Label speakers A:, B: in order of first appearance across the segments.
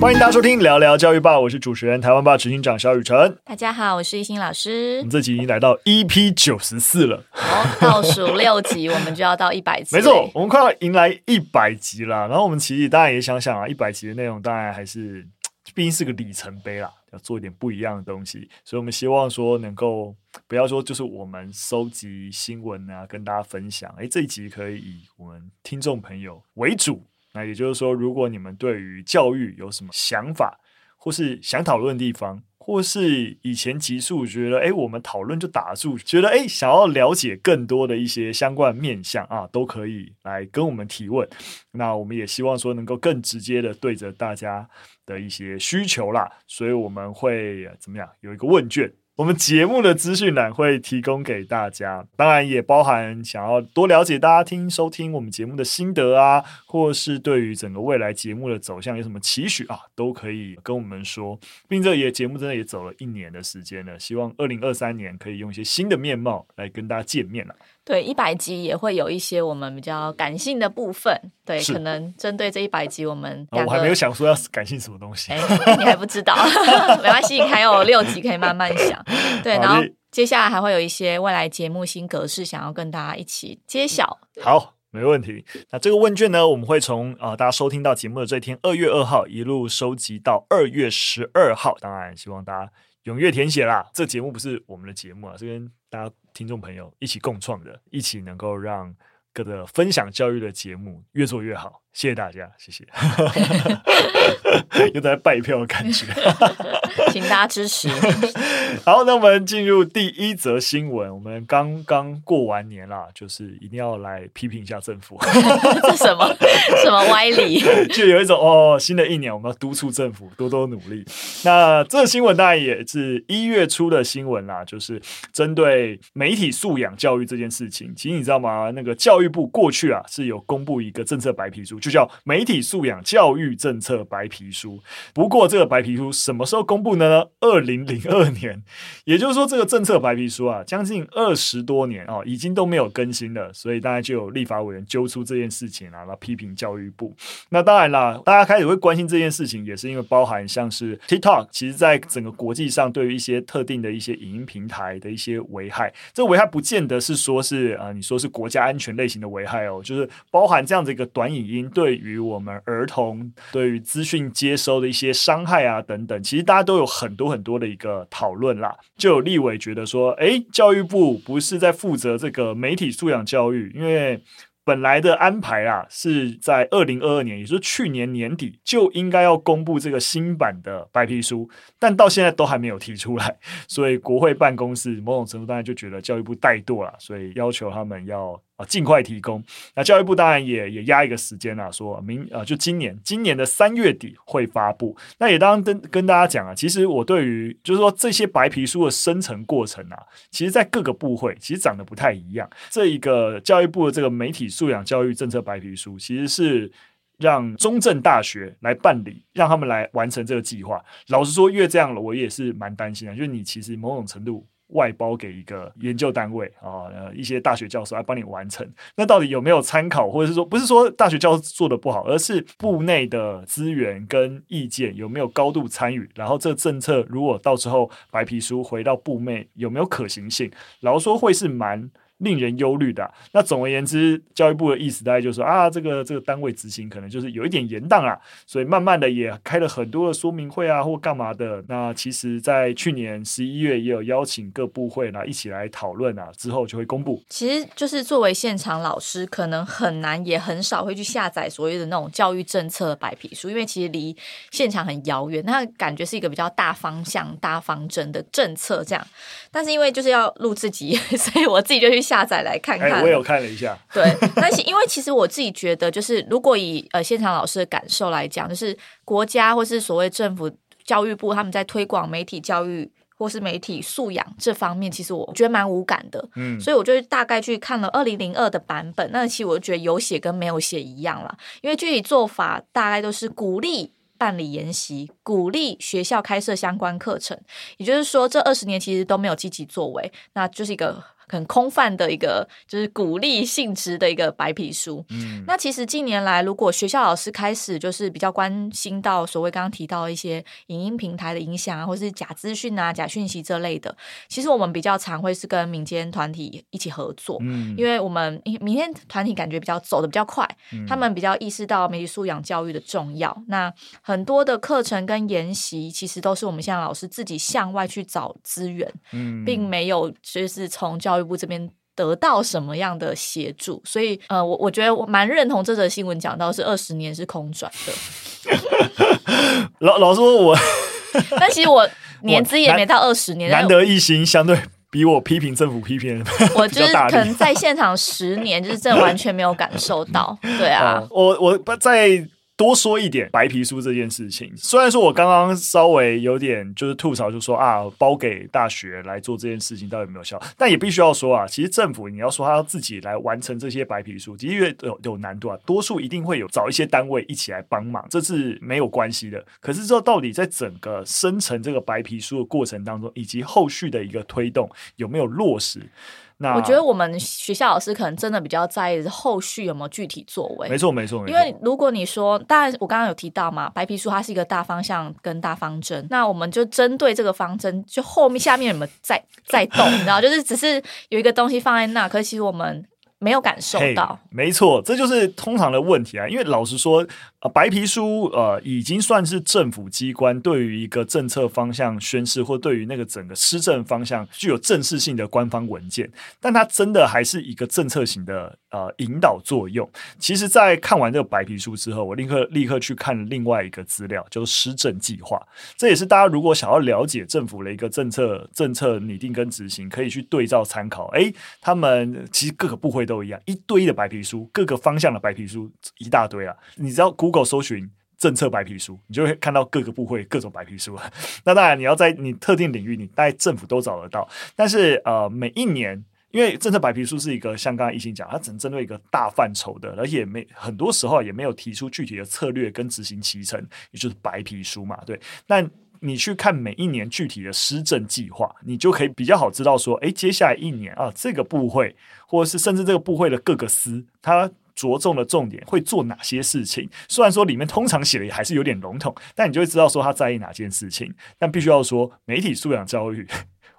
A: 欢迎大家收听聊聊教育吧，我是主持人台湾吧执行长肖雨辰。
B: 大家好，我是一心老师。
A: 我们这集已经来到 EP 九十四了，
B: 好，倒数六集我们就要到一百集。
A: 没错，我们快要迎来一百集了。然后我们其实当然也想想啊，一百集的内容当然还是毕竟是个里程碑啦，要做一点不一样的东西。所以我们希望说能够不要说就是我们收集新闻啊，跟大家分享。哎，这一集可以以我们听众朋友为主。那也就是说，如果你们对于教育有什么想法，或是想讨论的地方，或是以前集数觉得，哎，我们讨论就打住，觉得哎，想要了解更多的一些相关面向啊，都可以来跟我们提问。那我们也希望说，能够更直接的对着大家的一些需求啦，所以我们会怎么样？有一个问卷。我们节目的资讯栏会提供给大家，当然也包含想要多了解大家听收听我们节目的心得啊，或是对于整个未来节目的走向有什么期许啊，都可以跟我们说。并这也节目真的也走了一年的时间了，希望二零二三年可以用一些新的面貌来跟大家见面了。
B: 对，一百集也会有一些我们比较感性的部分。对，可能针对这一百集，我们、
A: 哦、我还没有想说要感性什么东西。
B: 哎，你还不知道，没关系，你还有六集可以慢慢想。对，然后接下来还会有一些未来节目新格式，想要跟大家一起揭晓。
A: 好，没问题。那这个问卷呢，我们会从啊、呃、大家收听到节目的这一天，二月二号一路收集到二月十二号。当然，希望大家踊跃填写啦。这节目不是我们的节目啊，是跟大家听众朋友一起共创的，一起能够让各个分享教育的节目越做越好。谢谢大家，谢谢。又在拜票的感觉，
B: 请大家支持。
A: 好，那我们进入第一则新闻。我们刚刚过完年啦，就是一定要来批评一下政府。
B: 这什么 什么歪理？
A: 就有一种哦，新的一年我们要督促政府多多努力。那这个新闻当然也是一月初的新闻啦，就是针对媒体素养教育这件事情。其实你知道吗？那个教育部过去啊是有公布一个政策白皮书。就叫媒体素养教育政策白皮书。不过，这个白皮书什么时候公布的呢？二零零二年，也就是说，这个政策白皮书啊，将近二十多年哦，已经都没有更新了。所以，大家就有立法委员揪出这件事情啊，来批评教育部。那当然了，大家开始会关心这件事情，也是因为包含像是 TikTok，其实在整个国际上对于一些特定的一些影音平台的一些危害，这危害不见得是说是啊，你说是国家安全类型的危害哦，就是包含这样子一个短影音。对于我们儿童，对于资讯接收的一些伤害啊等等，其实大家都有很多很多的一个讨论啦。就有立委觉得说，诶，教育部不是在负责这个媒体素养教育，因为本来的安排啊是在二零二二年，也就是去年年底就应该要公布这个新版的白皮书，但到现在都还没有提出来，所以国会办公室某种程度当然就觉得教育部怠惰了，所以要求他们要。啊，尽快提供。那教育部当然也也压一个时间啦，说明啊，就今年今年的三月底会发布。那也当跟跟大家讲啊，其实我对于就是说这些白皮书的生成过程啊，其实在各个部会其实长得不太一样。这一个教育部的这个媒体素养教育政策白皮书，其实是让中正大学来办理，让他们来完成这个计划。老实说，越这样了，我也是蛮担心的，就是你其实某种程度。外包给一个研究单位啊，一些大学教授来帮你完成。那到底有没有参考，或者是说，不是说大学教授做的不好，而是部内的资源跟意见有没有高度参与？然后这政策如果到时候白皮书回到部内有没有可行性？然后说会是蛮。令人忧虑的、那总而言之，教育部的意思大概就是说啊，这个这个单位执行可能就是有一点延宕啊，所以慢慢的也开了很多的说明会啊，或干嘛的。那其实，在去年十一月也有邀请各部会来一起来讨论啊，之后就会公布。
B: 其实就是作为现场老师，可能很难也很少会去下载所谓的那种教育政策白皮书，因为其实离现场很遥远，那感觉是一个比较大方向、大方针的政策这样。但是因为就是要录自己，所以我自己就去。下载来看看，
A: 欸，我有看了一下。
B: 对，但是因为其实我自己觉得，就是如果以呃现场老师的感受来讲，就是国家或是所谓政府教育部他们在推广媒体教育或是媒体素养这方面，其实我觉得蛮无感的。嗯，所以我就大概去看了二零零二的版本，那其实我就觉得有写跟没有写一样啦，因为具体做法大概都是鼓励。办理研习，鼓励学校开设相关课程，也就是说，这二十年其实都没有积极作为，那就是一个很空泛的一个就是鼓励性质的一个白皮书。嗯，那其实近年来，如果学校老师开始就是比较关心到所谓刚刚提到一些影音平台的影响啊，或是假资讯啊、假讯息这类的，其实我们比较常会是跟民间团体一起合作。嗯，因为我们民间团体感觉比较走的比较快，嗯，他们比较意识到媒体素养教育的重要。那很多的课程跟研习，其实都是我们现在老师自己向外去找资源，嗯，并没有就是从教育部这边得到什么样的协助。所以，呃，我我觉得我蛮认同这则新闻讲到是二十年是空转的。
A: 老老说我，
B: 但其实我年资也没到二十年，
A: 难得一心，相对比我批评政府批评，
B: 我就是可能在现场十年，就是真的完全没有感受到。对啊，
A: 我我在。多说一点白皮书这件事情，虽然说我刚刚稍微有点就是吐槽，就说啊，包给大学来做这件事情到底有没有效，但也必须要说啊，其实政府你要说他要自己来完成这些白皮书，的确有有难度啊，多数一定会有找一些单位一起来帮忙，这是没有关系的。可是这到底在整个生成这个白皮书的过程当中，以及后续的一个推动有没有落实？那
B: 我觉得我们学校老师可能真的比较在意后续有没有具体作为。
A: 没错，没错，
B: 因为如果你说，当然我刚刚有提到嘛，白皮书它是一个大方向跟大方针，那我们就针对这个方针，就后面下面有没有在在动，你知道，就是只是有一个东西放在那，可是其实我们没有感受到。
A: Hey, 没错，这就是通常的问题啊，因为老实说。呃，白皮书呃，已经算是政府机关对于一个政策方向宣示，或对于那个整个施政方向具有正式性的官方文件，但它真的还是一个政策型的呃引导作用。其实，在看完这个白皮书之后，我立刻立刻去看另外一个资料，就是施政计划。这也是大家如果想要了解政府的一个政策政策拟定跟执行，可以去对照参考。诶，他们其实各个部会都一样，一堆的白皮书，各个方向的白皮书一大堆啊。你知道 Google 搜寻政策白皮书，你就会看到各个部会各种白皮书。那当然，你要在你特定领域，你大概政府都找得到。但是呃，每一年，因为政策白皮书是一个像刚才一心讲，它只能针对一个大范畴的，而且没很多时候也没有提出具体的策略跟执行期程，也就是白皮书嘛。对，但你去看每一年具体的施政计划，你就可以比较好知道说，诶，接下来一年啊，这个部会或者是甚至这个部会的各个司，它。着重的重点会做哪些事情？虽然说里面通常写的还是有点笼统，但你就会知道说他在意哪件事情。但必须要说，媒体素养教育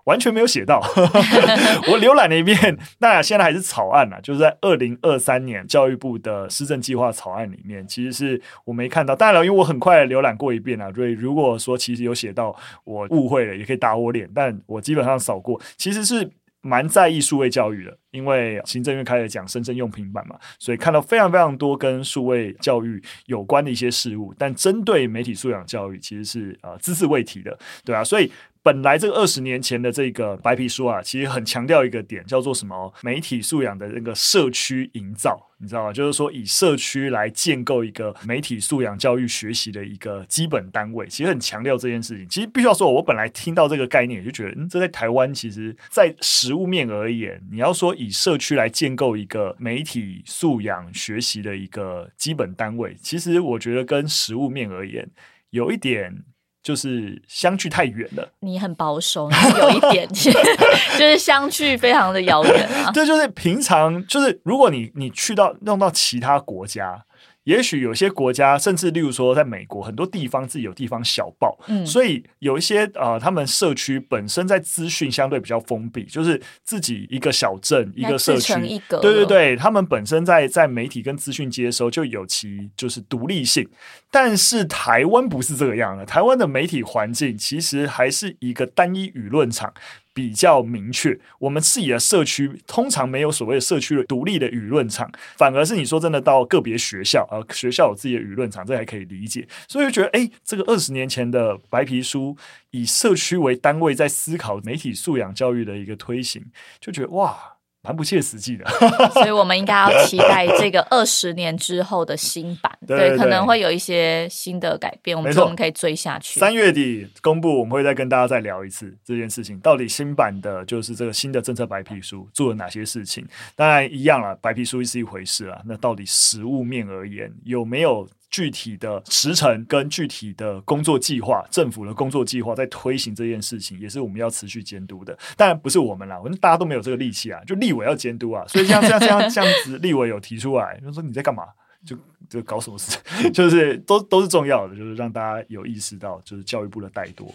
A: 完全没有写到。我浏览了一遍，那现在还是草案啊，就是在二零二三年教育部的施政计划草案里面，其实是我没看到。当然了，因为我很快浏览过一遍啊，所以如果说其实有写到我误会了，也可以打我脸。但我基本上扫过，其实是蛮在意数位教育的。因为行政院开始讲深圳用平板嘛，所以看到非常非常多跟数位教育有关的一些事物，但针对媒体素养教育其实是呃只字未提的，对啊，所以本来这个二十年前的这个白皮书啊，其实很强调一个点，叫做什么媒体素养的那个社区营造，你知道吗？就是说以社区来建构一个媒体素养教育学习的一个基本单位，其实很强调这件事情。其实必须要说，我本来听到这个概念，就觉得嗯，这在台湾其实，在实物面而言，你要说。以社区来建构一个媒体素养学习的一个基本单位，其实我觉得跟实物面而言，有一点就是相距太远了。
B: 你很保守，有一点 就是相距非常的遥远啊。
A: 对就是平常，就是如果你你去到弄到其他国家。也许有些国家，甚至例如说，在美国很多地方自己有地方小报，嗯，所以有一些呃，他们社区本身在资讯相对比较封闭，就是自己一个小镇一个社区，对对对，他们本身在在媒体跟资讯接收就有其就是独立性。但是台湾不是这个样的，台湾的媒体环境其实还是一个单一舆论场。比较明确，我们自己的社区通常没有所谓的社区的独立的舆论场，反而是你说真的到个别学校啊，学校有自己的舆论场，这还可以理解。所以就觉得，哎，这个二十年前的白皮书，以社区为单位在思考媒体素养教育的一个推行，就觉得哇。蛮不切实际的，
B: 所以我们应该要期待这个 二十年之后的新版，对，对，对，可能会有一些新的改变，我们说我们可以追下去。
A: 三月底公布，我们会再跟大家再聊一次这件事情，到底新版的就是这个新的政策白皮书做了哪些事情？当然一样了，白皮书是一回事啊，那到底实物面而言有没有？具体的时程跟具体的工作计划，政府的工作计划在推行这件事情，也是我们要持续监督的。当然不是我们啦，我们大家都没有这个力气啊，就立委要监督啊。所以像这样这样这样子，立委有提出来，就说你在干嘛？就。这搞什么事？就是都都是重要的，就是让大家有意识到，就是教育部的怠惰。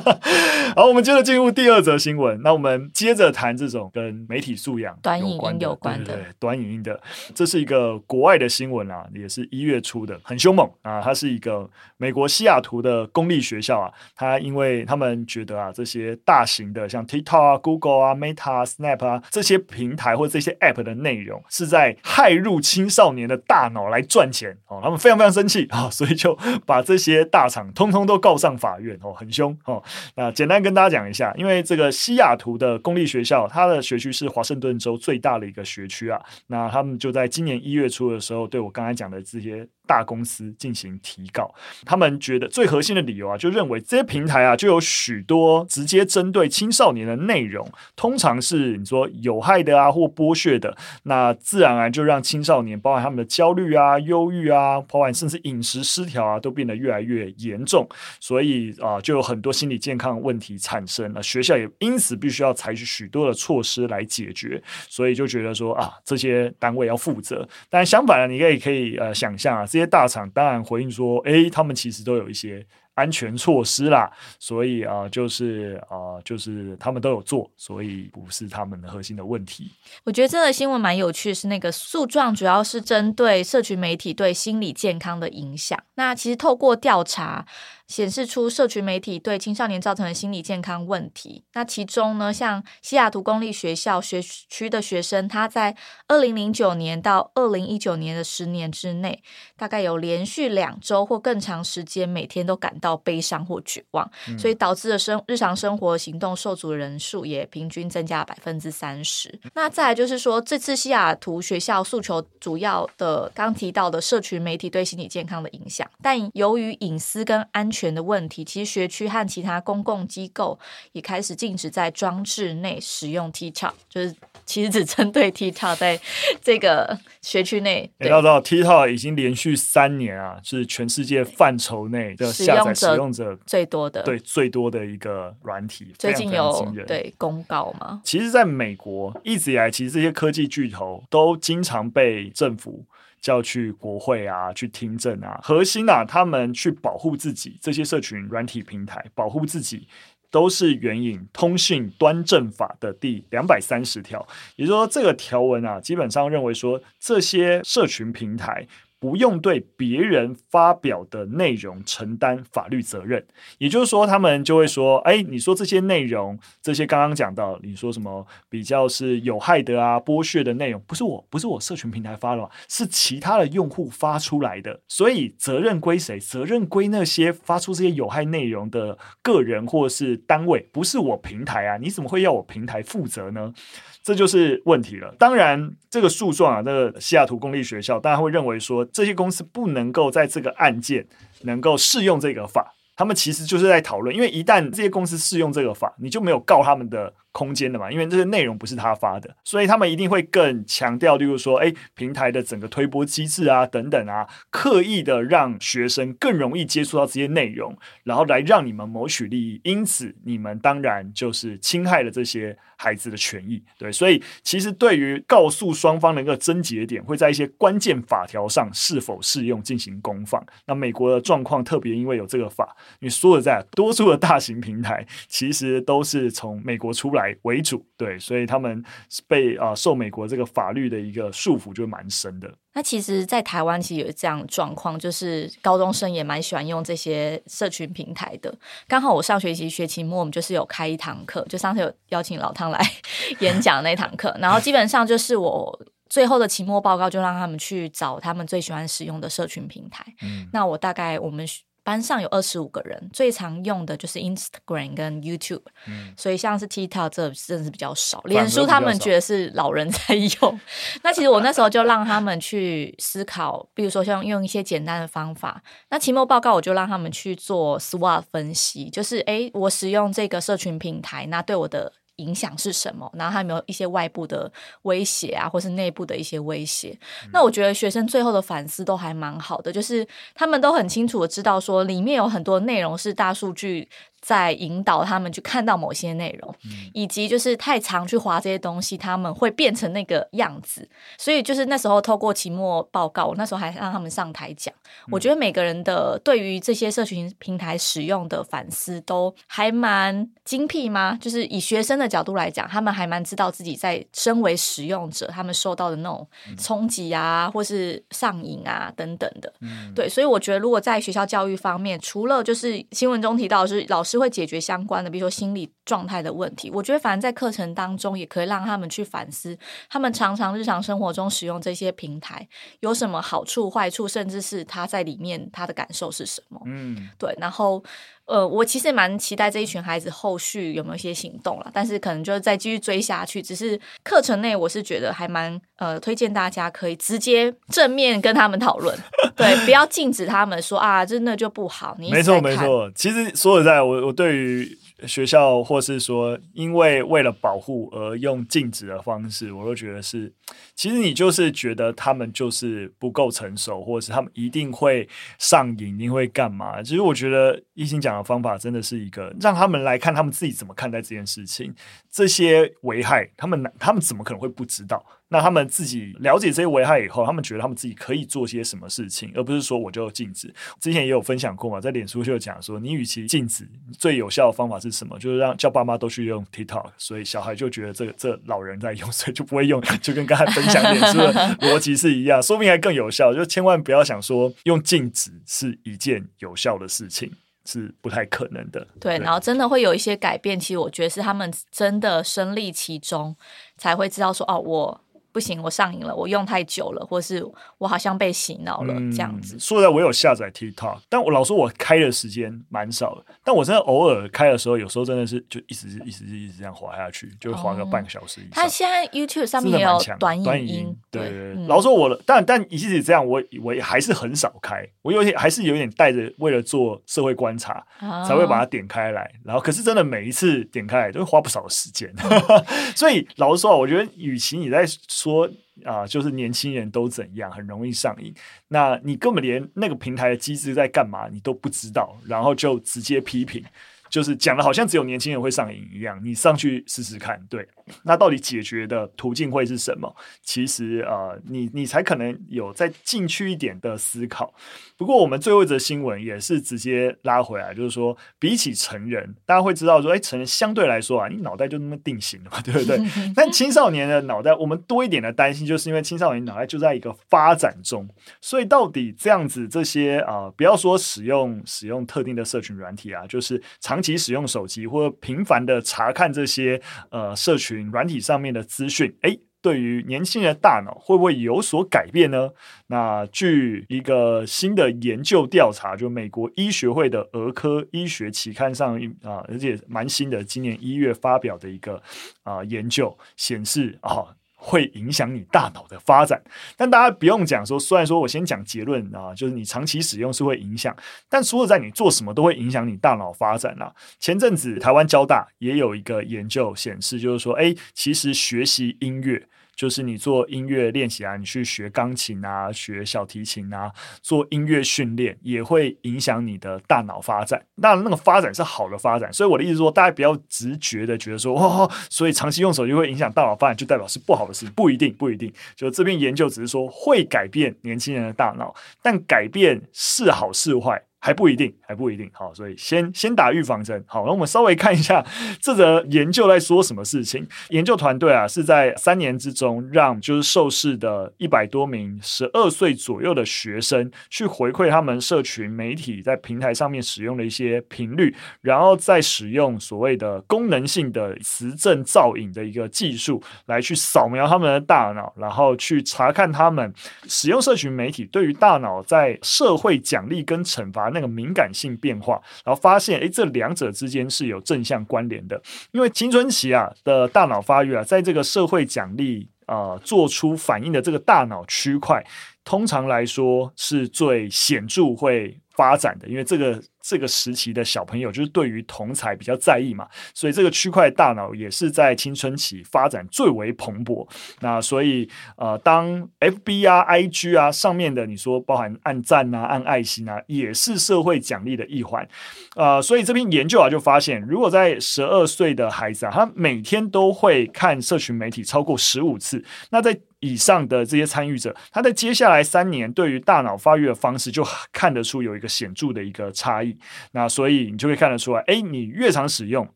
A: 好，我们接着进入第二则新闻。那我们接着谈这种跟媒体素养
B: 短影音有关的，
A: 短影音的，这是一个国外的新闻啊，也是一月初的，很凶猛啊。它是一个美国西雅图的公立学校啊，它因为他们觉得啊，这些大型的像 TikTok 啊、Google 啊、Meta、Snap 啊这些平台或这些 App 的内容，是在害入青少年的大脑来赚钱哦，他们非常非常生气啊，所以就把这些大厂通通都告上法院哦，很凶哦。那简单跟大家讲一下，因为这个西雅图的公立学校，它的学区是华盛顿州最大的一个学区啊，那他们就在今年一月初的时候，对我刚才讲的这些。大公司进行提告，他们觉得最核心的理由啊，就认为这些平台啊，就有许多直接针对青少年的内容，通常是你说有害的啊，或剥削的，那自然而然就让青少年，包含他们的焦虑啊、忧郁啊，包含甚至饮食失调啊，都变得越来越严重，所以啊，就有很多心理健康问题产生。了，学校也因此必须要采取许多的措施来解决，所以就觉得说啊，这些单位要负责，但相反的，你可以可以呃想象啊。些大厂当然回应说：“诶，他们其实都有一些安全措施啦，所以啊、就是啊、就是他们都有做，所以不是他们的核心的问题。”
B: 我觉得这个新闻蛮有趣，是那个诉状主要是针对社群媒体对心理健康的影响。那其实透过调查。显示出社群媒体对青少年造成的心理健康问题。那其中呢，像西雅图公立学校学区的学生，他在二零零九年到二零一九年的十年之内，大概有连续两周或更长时间，每天都感到悲伤或绝望，嗯、所以导致的生日常生活行动受阻人数也平均增加了百分之三十。那再来就是说，这次西雅图学校诉求主要的刚提到的社群媒体对心理健康的影响，但由于隐私跟安全权的问题，其实学区和其他公共机构也开始禁止在装置内使用 TikTok，就是其实只针对 TikTok 在这个学区内。你
A: 要知道，TikTok 已经连续三年啊，是全世界范畴内的下载使用者
B: 最多的，
A: 对最多的一个软体。
B: 最近有对公告吗？
A: 其实，在美国一直以来，其实这些科技巨头都经常被政府。叫去国会啊，去听证啊，核心啊，他们去保护自己，这些社群软体平台保护自己，都是援引《通讯端正法》的第两百三十条，也就是说，这个条文啊，基本上认为说，这些社群平台。不用对别人发表的内容承担法律责任，也就是说，他们就会说：“哎，你说这些内容，这些刚刚讲到，你说什么比较是有害的啊、剥削的内容，不是我，不是我社群平台发的，是其他的用户发出来的，所以责任归谁？责任归那些发出这些有害内容的个人或是单位，不是我平台啊！你怎么会要我平台负责呢？”这就是问题了。当然，这个诉状啊，这个西雅图公立学校，大家会认为说，这些公司不能够在这个案件能够适用这个法。他们其实就是在讨论，因为一旦这些公司适用这个法，你就没有告他们的空间的嘛，因为这些内容不是他发的，所以他们一定会更强调，例如说，哎，平台的整个推播机制啊，等等啊，刻意的让学生更容易接触到这些内容，然后来让你们谋取利益，因此你们当然就是侵害了这些孩子的权益，对，所以其实对于告诉双方的一个症结点，会在一些关键法条上是否适用进行攻防。那美国的状况特别，因为有这个法，你说实在，多数的大型平台其实都是从美国出来。为主，对，所以他们被啊、呃、受美国这个法律的一个束缚就蛮深的。
B: 那其实，在台湾其实有这样状况，就是高中生也蛮喜欢用这些社群平台的。刚好我上学期学期末，我们就是有开一堂课，就上次有邀请老汤来 演讲那堂课，然后基本上就是我最后的期末报告，就让他们去找他们最喜欢使用的社群平台。嗯，那我大概我们。班上有二十五个人，最常用的就是 Instagram 跟 YouTube，嗯，所以像是 TikTok 这真的是比较少。脸书他们觉得是老人在用。那其实我那时候就让他们去思考，比如说像用一些简单的方法。那期末报告我就让他们去做 SWOT 分析，就是诶，我使用这个社群平台，那对我的影响是什么，然后还有没有一些外部的威胁啊，或是内部的一些威胁。嗯、那我觉得学生最后的反思都还蛮好的，就是他们都很清楚的知道说，里面有很多内容是大数据。在引导他们去看到某些内容，嗯、以及就是太常去划这些东西，他们会变成那个样子。所以就是那时候透过期末报告，我那时候还让他们上台讲。嗯、我觉得每个人的对于这些社群平台使用的反思都还蛮精辟吗？就是以学生的角度来讲，他们还蛮知道自己在身为使用者，他们受到的那种冲击啊，嗯、或是上瘾啊等等的。嗯、对，所以我觉得如果在学校教育方面，除了就是新闻中提到的是老师。是会解决相关的，比如说心理状态的问题。我觉得，反正在课程当中，也可以让他们去反思，他们常常日常生活中使用这些平台有什么好处、坏处，甚至是他在里面他的感受是什么。嗯，对。然后，呃，我其实蛮期待这一群孩子后续有没有一些行动了，但是可能就是再继续追下去。只是课程内，我是觉得还蛮呃推荐大家可以直接正面跟他们讨论，对，不要禁止他们说啊，真的就不好。你
A: 没错没错，其实说实在，我我对于。学校，或是说，因为为了保护而用禁止的方式，我都觉得是，其实你就是觉得他们就是不够成熟，或者是他们一定会上瘾，一定会干嘛？其实我觉得一心讲的方法真的是一个让他们来看他们自己怎么看待这件事情，这些危害，他们他们怎么可能会不知道？那他们自己了解这些危害以后，他们觉得他们自己可以做些什么事情，而不是说我就禁止。之前也有分享过嘛，在脸书就讲说，你与其禁止，最有效的方法是什么？就是让叫爸妈都去用 TikTok，所以小孩就觉得这个这老人在用，所以就不会用，就跟刚才分享脸书的逻辑是一样，说不定还更有效。就千万不要想说用禁止是一件有效的事情，是不太可能的。
B: 对，对然后真的会有一些改变，其实我觉得是他们真的身历其中，才会知道说哦，我。不行，我上瘾了，我用太久了，或是我好像被洗脑了，这样子。
A: 说实在，我有下载 TikTok，但我老说我开的时间蛮少的。但我真的偶尔开的时候，有时候真的是就一直一直一直这样滑下去，就会滑个半个小时以上。
B: 他现在 YouTube 上面也有短影音，
A: 对对对。老说我，但但即使这样，我我也还是很少开。我有点还是有点带着为了做社会观察才会把它点开来。然后可是真的每一次点开来都会花不少的时间。所以老实说，我觉得与其你在说。说啊，就是年轻人都怎样，很容易上瘾。那你根本连那个平台的机制在干嘛，你都不知道，然后就直接批评。就是讲的好像只有年轻人会上瘾一样，你上去试试看，对，那到底解决的途径会是什么？其实呃，你你才可能有再进去一点的思考。不过我们最后一则新闻也是直接拉回来，就是说比起成人，大家会知道说，哎，成人相对来说啊，你脑袋就那么定型了嘛，对不对？但青少年的脑袋，我们多一点的担心，就是因为青少年脑袋就在一个发展中，所以到底这样子这些啊、呃，不要说使用使用特定的社群软体啊，就是长。长期使用手机或频繁的查看这些呃社群软体上面的资讯，诶，对于年轻人的大脑会不会有所改变呢？那据一个新的研究调查，就美国医学会的儿科医学期刊上啊，而且蛮新的，今年一月发表的一个啊研究显示啊。会影响你大脑的发展，但大家不用讲说，虽然说我先讲结论啊，就是你长期使用是会影响，但除了在，你做什么都会影响你大脑发展啊。前阵子台湾交大也有一个研究显示，就是说，哎，其实学习音乐。就是你做音乐练习啊，你去学钢琴啊，学小提琴啊，做音乐训练也会影响你的大脑发展。那，那个发展是好的发展，所以我的意思说，大家不要直觉的觉得说，哦，所以长期用手机会影响大脑发展，就代表是不好的事情，不一定，不一定。就这边研究只是说会改变年轻人的大脑，但改变是好是坏。还不一定，还不一定。好，所以先先打预防针。好，那我们稍微看一下这则研究在说什么事情。研究团队啊，是在三年之中，让就是受试的一百多名十二岁左右的学生去回馈他们社群媒体在平台上面使用的一些频率，然后再使用所谓的功能性的磁振造影的一个技术来去扫描他们的大脑，然后去查看他们使用社群媒体对于大脑在社会奖励跟惩罚。那个敏感性变化，然后发现，诶，这两者之间是有正向关联的。因为青春期啊的大脑发育啊，在这个社会奖励啊、做出反应的这个大脑区块，通常来说是最显著会发展的，因为这个这个时期的小朋友，就是对于同才比较在意嘛，所以这个区块大脑也是在青春期发展最为蓬勃。那所以呃，当 FB 啊、IG 啊上面的你说包含按赞啊、按爱心啊，也是社会奖励的一环。呃，所以这篇研究啊就发现，如果在十二岁的孩子啊，他每天都会看社群媒体超过十五次，那在以上的这些参与者，他在接下来三年对于大脑发育的方式就看得出有一个显著的一个差异。那所以你就会看得出来，诶，你越常使用，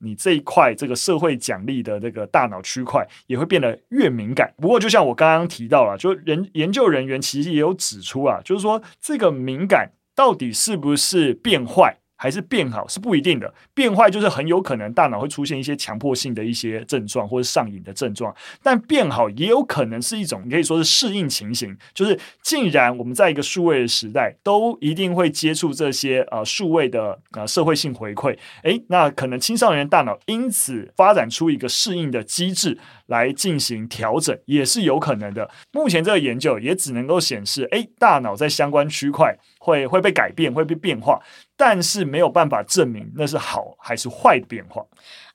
A: 你这一块这个社会奖励的这个大脑区块也会变得越敏感。不过，就像我刚刚提到了，就人研究人员其实也有指出啊，就是说这个敏感到底是不是变坏？还是变好是不一定的，变坏就是很有可能大脑会出现一些强迫性的一些症状或者上瘾的症状，但变好也有可能是一种你可以说是适应情形，就是既然我们在一个数位的时代都一定会接触这些呃数位的呃社会性回馈，诶，那可能青少年大脑因此发展出一个适应的机制来进行调整也是有可能的。目前这个研究也只能够显示，诶，大脑在相关区块会会被改变，会被变化。但是没有办法证明那是好还是坏的变化。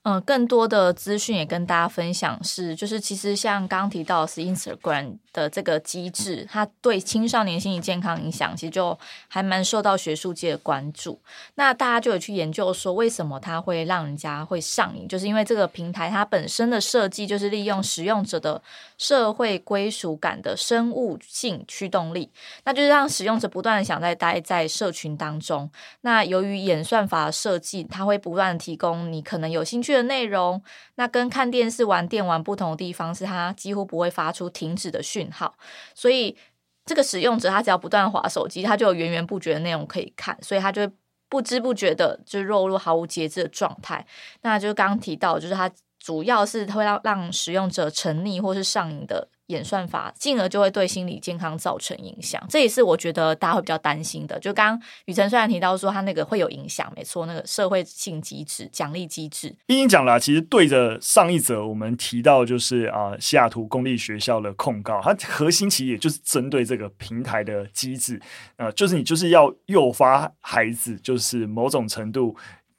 B: 嗯，更多的资讯也跟大家分享是，就是其实像刚刚提到的是 Instagram 的这个机制，它对青少年心理健康影响，其实就还蛮受到学术界的关注。那大家就有去研究说，为什么它会让人家会上瘾？就是因为这个平台它本身的设计，就是利用使用者的社会归属感的生物性驱动力，那就是让使用者不断的想再待在社群当中。那由于演算法的设计，它会不断提供你可能有兴趣的内容，那跟看电视、玩电玩不同的地方是，它几乎不会发出停止的讯号，所以这个使用者他只要不断滑手机，他就有源源不绝的内容可以看，所以他就会不知不觉的就落入毫无节制的状态。那就刚刚提到，就是它主要是会让让使用者沉溺或是上瘾的。演算法，进而就会对心理健康造成影响，这也是我觉得大家会比较担心的。就刚刚宇辰虽然提到说他那个会有影响，没错，那个社会性机制、奖励机制。
A: 已经讲了，其实对着上一则我们提到就是啊，西雅图公立学校的控告，它核心其实也就是针对这个平台的机制，呃，就是你就是要诱发孩子，就是某种程度。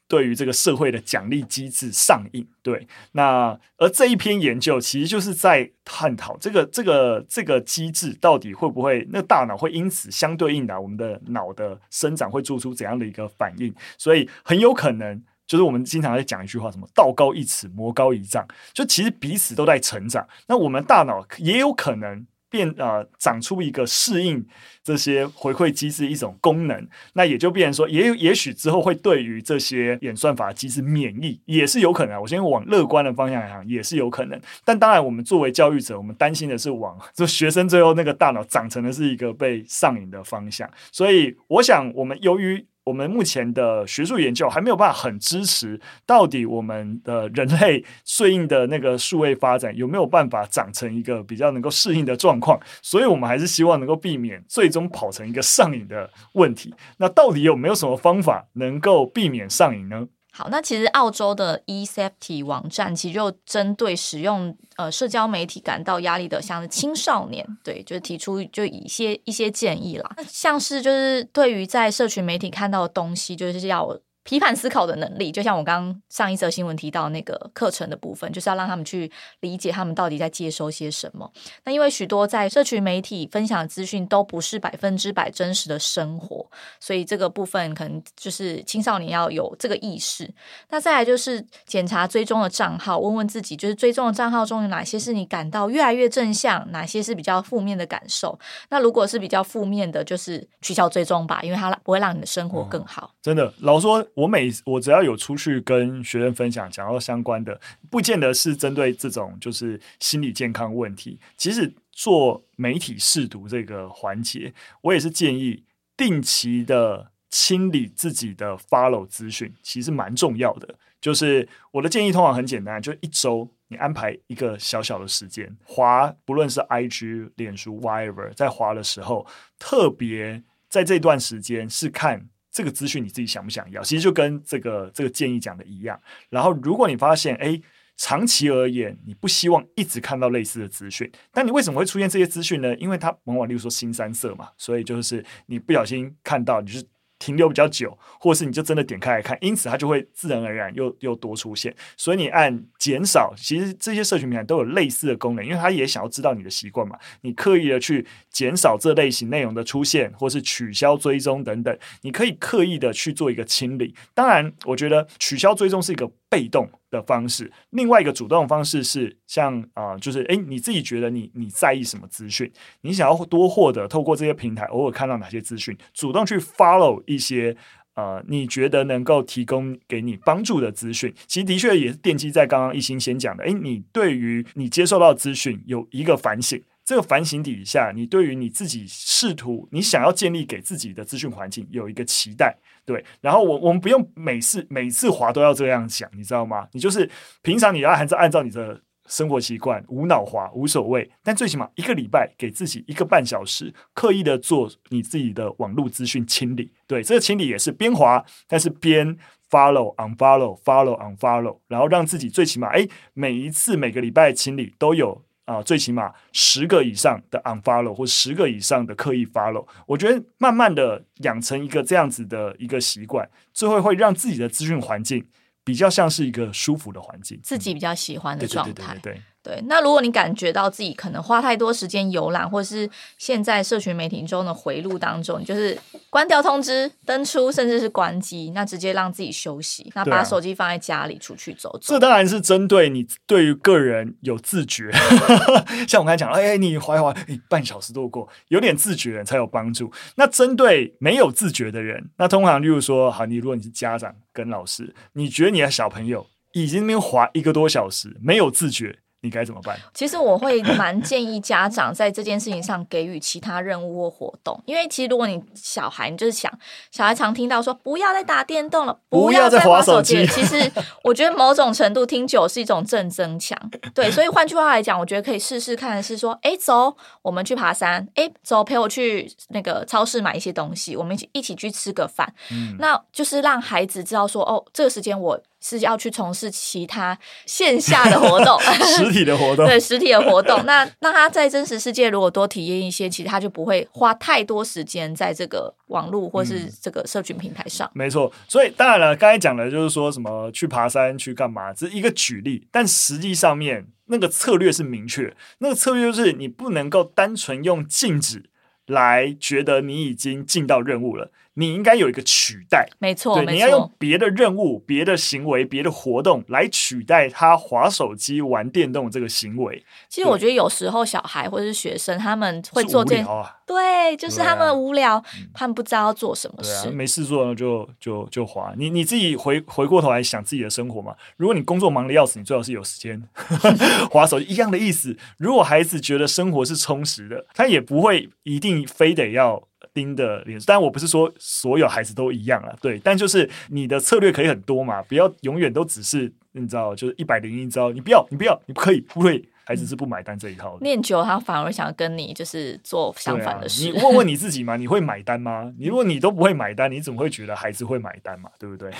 A: 对于这个社会的奖励机制上瘾，对，那而这一篇研究其实就是在探讨这个这个这个机制到底会不会，那大脑会因此相对应的，我们的脑的生长会做出怎样的一个反应，所以很有可能就是我们经常在讲一句话，什么道高一尺，魔高一丈，就其实彼此都在成长，那我们大脑也有可能。变呃，长出一个适应这些回馈机制一种功能，那也就变成说，也也许之后会对于这些演算法机制免疫，也是有可能。我先往乐观的方向来讲，也是有可能。但当然，我们作为教育者，我们担心的是往就学生最后那个大脑长成的是一个被上瘾的方向。所以，我想我们由于。我们目前的学术研究还没有办法很支持，到底我们的人类顺应的那个数位发展有没有办法长成一个比较能够适应的状况？所以我们还是希望能够避免最终跑成一个上瘾的问题。那到底有没有什么方法能够避免上瘾呢？
B: 好，那其实澳洲的 eSafety 网站其实就针对使用呃社交媒体感到压力的，像是青少年，对，就是提出就一些一些建议啦，像是就是对于在社群媒体看到的东西，就是要。批判思考的能力，就像我刚刚上一则新闻提到那个课程的部分，就是要让他们去理解他们到底在接收些什么。那因为许多在社群媒体分享的资讯都不是百分之百真实的生活，所以这个部分可能就是青少年要有这个意识。那再来就是检查追踪的账号，问问自己，就是追踪的账号中有哪些是你感到越来越正向，哪些是比较负面的感受。那如果是比较负面的，就是取消追踪吧，因为它不会让你的生活更好。
A: 哦，真的，老说。我每我只要有出去跟学生分享，讲到相关的，不见得是针对这种就是心理健康问题。其实做媒体试读这个环节，我也是建议定期的清理自己的 follow 资讯，其实蛮重要的。就是我的建议通常很简单，就一周你安排一个小小的时间，滑不论是 IG、脸书、whatever，在滑的时候，特别在这段时间是看。这个资讯你自己想不想要？其实就跟这个这个建议讲的一样。然后，如果你发现，哎，长期而言你不希望一直看到类似的资讯，但你为什么会出现这些资讯呢？因为它往往，例如说，新三色嘛，所以就是你不小心看到，你是停留比较久，或是你就真的点开来看，因此它就会自然而然又又多出现。所以你按减少，其实这些社群平台都有类似的功能，因为他也想要知道你的习惯嘛。你刻意的去减少这类型内容的出现，或是取消追踪等等，你可以刻意的去做一个清理。当然，我觉得取消追踪是一个被动的方式，另外一个主动方式是像啊、就是诶，你自己觉得你你在意什么资讯，你想要多获得，透过这些平台偶尔看到哪些资讯，主动去 follow 一些呃，你觉得能够提供给你帮助的资讯，其实的确也是奠基在刚刚一心先讲的，诶，你对于你接受到资讯有一个反省。这个反省底下，你对于你自己试图你想要建立给自己的资讯环境有一个期待，对。然后我我们不用每次每次滑都要这样想，你知道吗？你就是平常你要还是按照你的生活习惯无脑滑无所谓，但最起码一个礼拜给自己一个半小时，刻意的做你自己的网络资讯清理。对，这个清理也是边滑，但是边 follow unfollow follow unfollow，然后让自己最起码哎每一次每个礼拜清理都有。啊，最起码十个以上的 unfollow 或十个以上的刻意 follow，我觉得慢慢的养成一个这样子的一个习惯，最后会让自己的资讯环境比较像是一个舒服的环境，
B: 自己比较喜欢的状态。
A: 对对对对对。
B: 对，那如果你感觉到自己可能花太多时间游览，或是现在社群媒体中的回路当中，你就是关掉通知、登出，甚至是关机，那直接让自己休息，那把手机放在家里，出去走走。
A: 这当然是针对你对于个人有自觉，像我刚才讲，哎，你滑一滑，你半小时度过，有点自觉才有帮助。那针对没有自觉的人，那通常例如说，好，你如果你是家长跟老师，你觉得你的小朋友已经那边滑一个多小时，没有自觉。你该怎么办？
B: 其实我会蛮建议家长在这件事情上给予其他任务或活动，因为其实如果你小孩，你就是想小孩常听到说不要再打电动了，不要再玩手机。其实我觉得某种程度听久是一种正增强，对。所以换句话来讲，我觉得可以试试看，是说，哎，走，我们去爬山，哎，走，陪我去那个超市买一些东西，我们一起一起去吃个饭。嗯，那就是让孩子知道说，哦，这个时间我。是要去从事其他线下的活动，
A: 实体的活动，
B: 对实体的活动。那那他在真实世界如果多体验一些，其实他就不会花太多时间在这个网络或是这个社群平台上。
A: 嗯、没错，所以当然了，刚才讲的就是说什么去爬山去干嘛，这是一个举例，但实际上面那个策略是明确，那个策略就是你不能够单纯用禁止来觉得你已经尽到任务了。你应该有一个取代，没
B: 错，对，
A: 你要用别的任务、别的行为、别的活动来取代他滑手机、玩电动这个行为。
B: 其实我觉得有时候小孩或者是学生他们会做这，
A: 啊、
B: 对，就是他们无聊，啊、他们不知道要做什么事，
A: 啊、没事做就就就滑。你你自己回回过头来想自己的生活嘛？如果你工作忙的要死，你最好是有时间 滑手机，一样的意思。如果孩子觉得生活是充实的，他也不会一定非得要。新的脸，但我不是说所有孩子都一样啊，对，但就是你的策略可以很多嘛，不要永远都只是你知道，就是一百零一招，你不要，你不要，你不可以，不可以。孩子是不买单这一套的，
B: 念久他反而想跟你就是做相反的事。
A: 啊、你问问你 自己嘛，你会买单吗？你如果你都不会买单，你怎么会觉得孩子会买单嘛？对不对？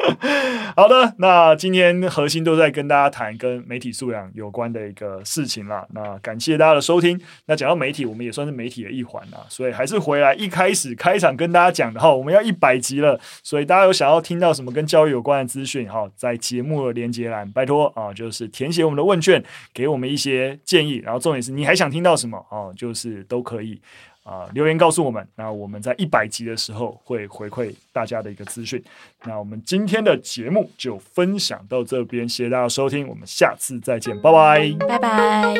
A: 好的，那今天核心都在跟大家谈跟媒体素养有关的一个事情啦。那感谢大家的收听。那讲到媒体，我们也算是媒体的一环啦，所以还是回来一开始开场跟大家讲的哈，我们要一百集了，所以大家有想要听到什么跟教育有关的资讯哈，在节目的连接栏，拜托啊，就是填写我们的问卷给我。我我们一些建议，然后重点是你还想听到什么哦？就是都可以啊、留言告诉我们。那我们在一百集的时候会回馈大家的一个资讯。那我们今天的节目就分享到这边，谢谢大家收听，我们下次再见，拜拜，
B: 拜拜。